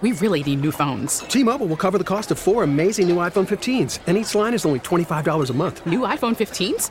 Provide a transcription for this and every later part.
We really need new phones. T-Mobile will cover the cost of four amazing new iPhone 15s, and each line is only $25 a month. New iPhone 15s?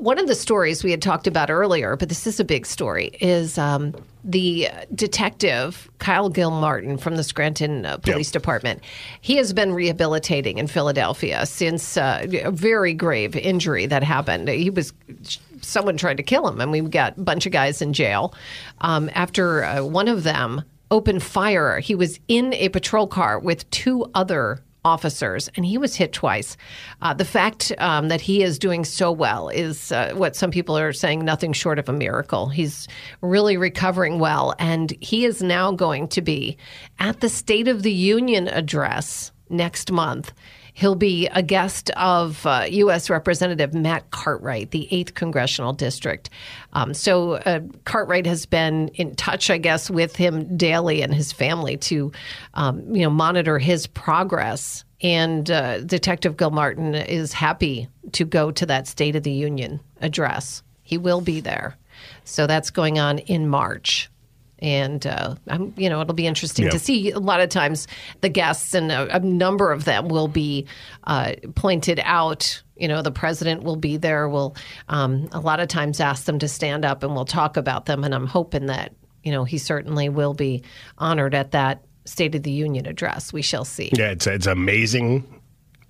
One of the stories we had talked about earlier, but this is a big story, is um, the detective Kyle Gilmartin from the Scranton uh, Police Department. He has been rehabilitating in Philadelphia since uh, a very grave injury that happened. He was someone tried to kill him, and we got a bunch of guys in jail um, after uh, one of them opened fire. He was in a patrol car with two other officers, and he was hit twice. Uh, the fact um, that he is doing so well is uh, what some people are saying nothing short of a miracle. He's really recovering well, and he is now going to be at the State of the Union address next month. He'll be a guest of uh, U.S. Representative Matt Cartwright, the 8th Congressional District. Um, so uh, Cartwright has been in touch, I guess, with him daily and his family to, um, you know, monitor his progress. And uh, Detective Gilmartin is happy to go to that State of the Union address. He will be there. So that's going on in March and uh, I'm, you know it'll be interesting to see. A lot of times, the guests and a, a number of them will be uh, pointed out. You know, the president will be there. We'll um, a lot of times ask them to stand up, and we'll talk about them. And I'm hoping that you know he certainly will be honored at that State of the Union address. We shall see. Yeah, it's it's amazing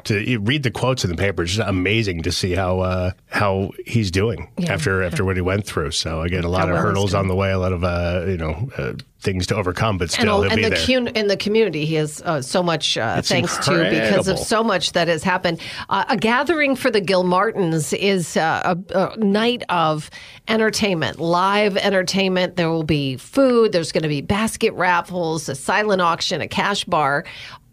to read the quotes in the paper. It's just amazing to see how uh, how he's doing Yeah. after after what he went through. So again, a lot How of hurdles on the way, a lot of uh, you know uh, things to overcome, but and, still he'll and be the there. cu- in the community, he has uh, so much uh, thanks to because of so much that has happened. Uh, a gathering for the Gilmartins is uh, a, a night of entertainment, live entertainment. There will be food. There's going to be basket raffles, a silent auction, a cash bar.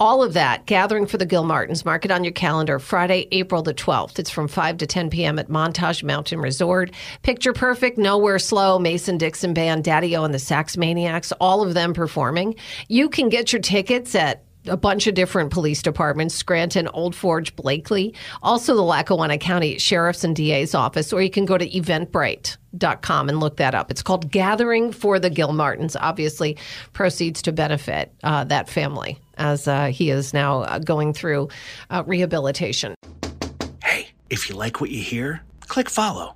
All of that gathering for the Gilmartins. Mark it on your calendar. Friday, April the 12th. It's from 5 to 10 p.m. at Montage Mountain Resort. Picture Perfect, Nowhere Slow, Mason Dixon Band, Daddy O and the Sax Maniacs, all of them performing. You can get your tickets at a bunch of different police departments Scranton, Old Forge, Blakely, also the Lackawanna County Sheriff's and DA's office, or you can go to eventbrite.com and look that up. It's called Gathering for the Gilmartins. Obviously, proceeds to benefit uh, that family as uh, he is now uh, going through uh, rehabilitation. Hey, if you like what you hear, click follow.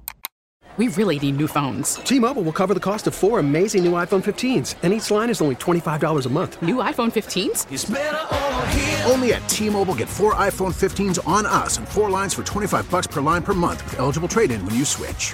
We really need new phones. T-Mobile will cover the cost of four amazing new iPhone 15s, and each line is only $25 a month. New iPhone 15s? It's over here. Only at T-Mobile get four iPhone 15s on us and four lines for 25 bucks per line per month with eligible trade-in when you switch.